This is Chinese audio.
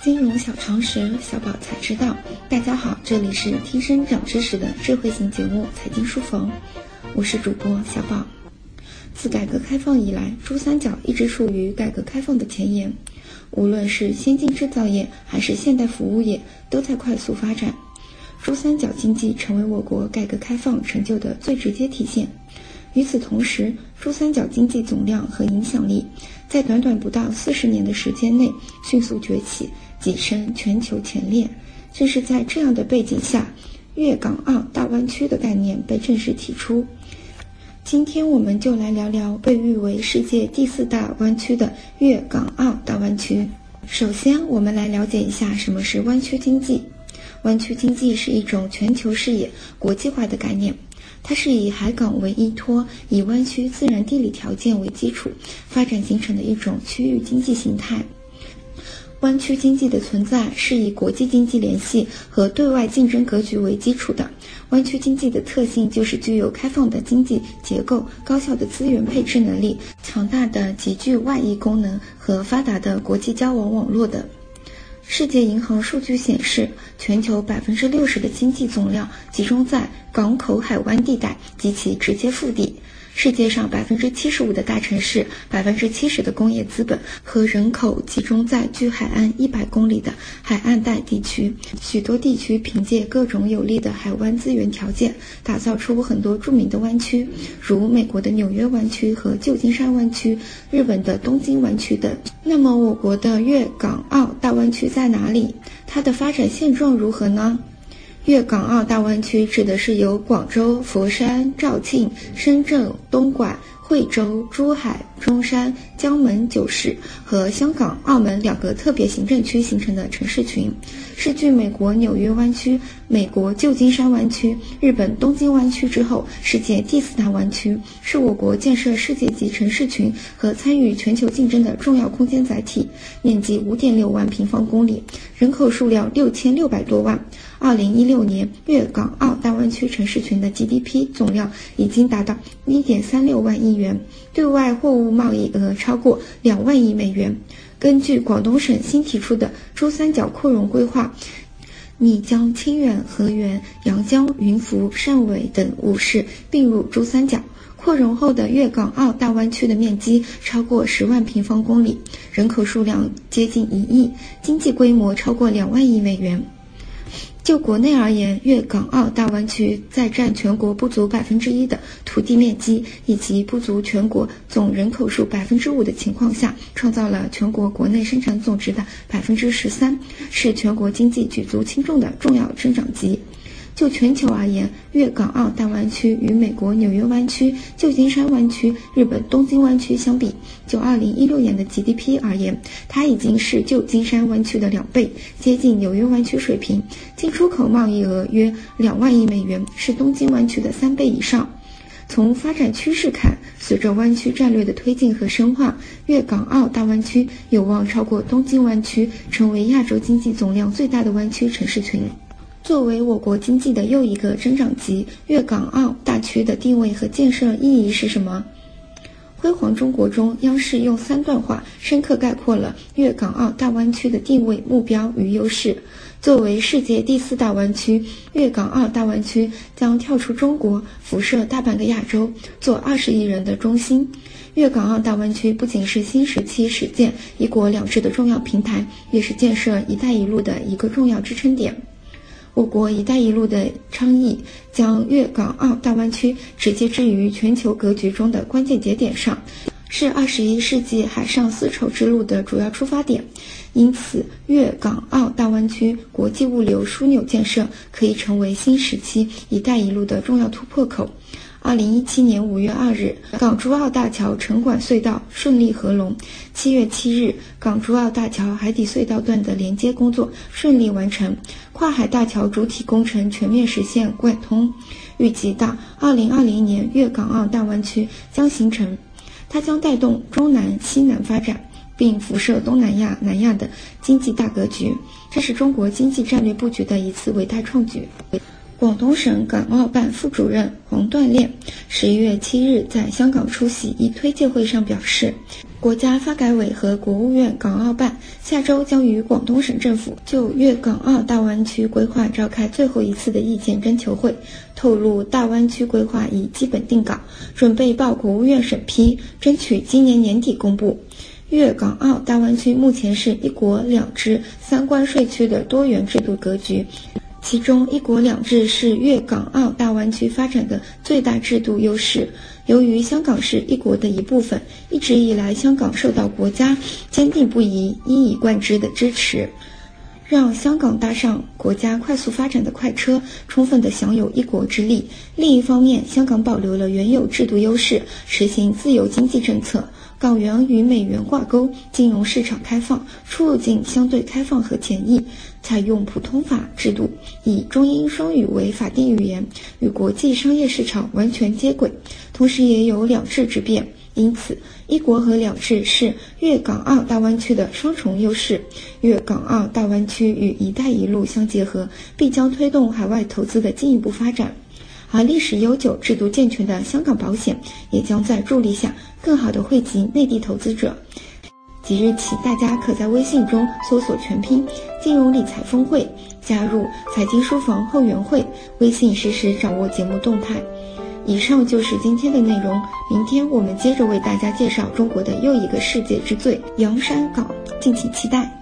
金融小常识，小宝才知道。大家好，这里是听声长知识的智慧型节目《财经书房》，我是主播小宝。自改革开放以来，珠三角一直处于改革开放的前沿，无论是先进制造业还是现代服务业，都在快速发展。珠三角经济成为我国改革开放成就的最直接体现。与此同时，珠三角经济总量和影响力在短短不到四十年的时间内迅速崛起，跻身全球前列。正是在这样的背景下，粤港澳大湾区的概念被正式提出。今天我们就来聊聊被誉为世界第四大湾区的粤港澳大湾区。首先，我们来了解一下什么是湾区经济。湾区经济是一种全球视野、国际化的概念。它是以海港为依托，以湾区自然地理条件为基础发展形成的一种区域经济形态。湾区经济的存在是以国际经济联系和对外竞争格局为基础的。湾区经济的特性就是具有开放的经济结构、高效的资源配置能力、强大的极具外溢功能和发达的国际交往网络等。世界银行数据显示，全球百分之六十的经济总量集中在港口海湾地带及其直接腹地。世界上百分之七十五的大城市，百分之七十的工业资本和人口集中在距海岸一百公里的海岸带地区。许多地区凭借各种有利的海湾资源条件，打造出很多著名的湾区，如美国的纽约湾区和旧金山湾区，日本的东京湾区等。那么，我国的粤港澳大湾区在哪里？它的发展现状如何呢？粤港澳大湾区指的是由广州、佛山、肇庆、深圳、东莞。惠州、珠海、中山、江门九市和香港、澳门两个特别行政区形成的城市群，是继美国纽约湾区、美国旧金山湾区、日本东京湾区之后世界第四大湾区，是我国建设世界级城市群和参与全球竞争的重要空间载体。面积五点六万平方公里，人口数量六千六百多万。二零一六年，粤港澳大湾区城市群的 GDP 总量已经达到一点三六万亿元，对外货物贸易额超过两万亿美元。根据广东省新提出的珠三角扩容规划，拟将清远、河源、阳江、云浮、汕尾等五市并入珠三角。扩容后的粤港澳大湾区的面积超过十万平方公里，人口数量接近一亿，经济规模超过两万亿美元。就国内而言，粤港澳大湾区在占全国不足百分之一的土地面积以及不足全国总人口数百分之五的情况下，创造了全国国内生产总值的百分之十三，是全国经济举足轻重的重要增长极。就全球而言，粤港澳大湾区与美国纽约湾区、旧金山湾区、日本东京湾区相比，就2016年的 GDP 而言，它已经是旧金山湾区的两倍，接近纽约湾区水平。进出口贸易额约两万亿美元，是东京湾区的三倍以上。从发展趋势看，随着湾区战略的推进和深化，粤港澳大湾区有望超过东京湾区，成为亚洲经济总量最大的湾区城市群。作为我国经济的又一个增长极，粤港澳大区的定位和建设意义是什么？辉煌中国中，央视用三段话深刻概括了粤港澳大湾区的定位、目标与优势。作为世界第四大湾区，粤港澳大湾区将跳出中国，辐射大半个亚洲，做二十亿人的中心。粤港澳大湾区不仅是新时期实践“一国两制”的重要平台，也是建设“一带一路”的一个重要支撑点。我国“一带一路”的倡议将粤港澳大湾区直接置于全球格局中的关键节点上，是二十一世纪海上丝绸之路的主要出发点。因此，粤港澳大湾区国际物流枢纽建设可以成为新时期“一带一路”的重要突破口。二零一七年五月二日，港珠澳大桥城管隧道顺利合龙。七月七日，港珠澳大桥海底隧道段的连接工作顺利完成，跨海大桥主体工程全面实现贯通。预计到二零二零年，粤港澳大湾区将形成，它将带动中南、西南发展，并辐射东南亚、南亚的经济大格局。这是中国经济战略布局的一次伟大创举。广东省港澳办副主任黄锻炼十一月七日在香港出席一推介会上表示。国家发改委和国务院港澳办下周将与广东省政府就粤港澳大湾区规划召开最后一次的意见征求会，透露大湾区规划已基本定稿，准备报国务院审批，争取今年年底公布。粤港澳大湾区目前是一国两制三关税区的多元制度格局。其中，一国两制是粤港澳大湾区发展的最大制度优势。由于香港是一国的一部分，一直以来，香港受到国家坚定不移、一以贯之的支持，让香港搭上国家快速发展的快车，充分地享有一国之利。另一方面，香港保留了原有制度优势，实行自由经济政策。港元与美元挂钩，金融市场开放，出入境相对开放和简易，采用普通法制度，以中英双语为法定语言，与国际商业市场完全接轨，同时也有两制之便。因此，一国和两制是粤港澳大湾区的双重优势。粤港澳大湾区与“一带一路”相结合，必将推动海外投资的进一步发展。而历史悠久、制度健全的香港保险，也将在助力下更好地惠及内地投资者。即日起，大家可在微信中搜索全拼“金融理财峰会”，加入财经书房后援会，微信实时掌握节目动态。以上就是今天的内容，明天我们接着为大家介绍中国的又一个世界之最——洋山港，敬请期待。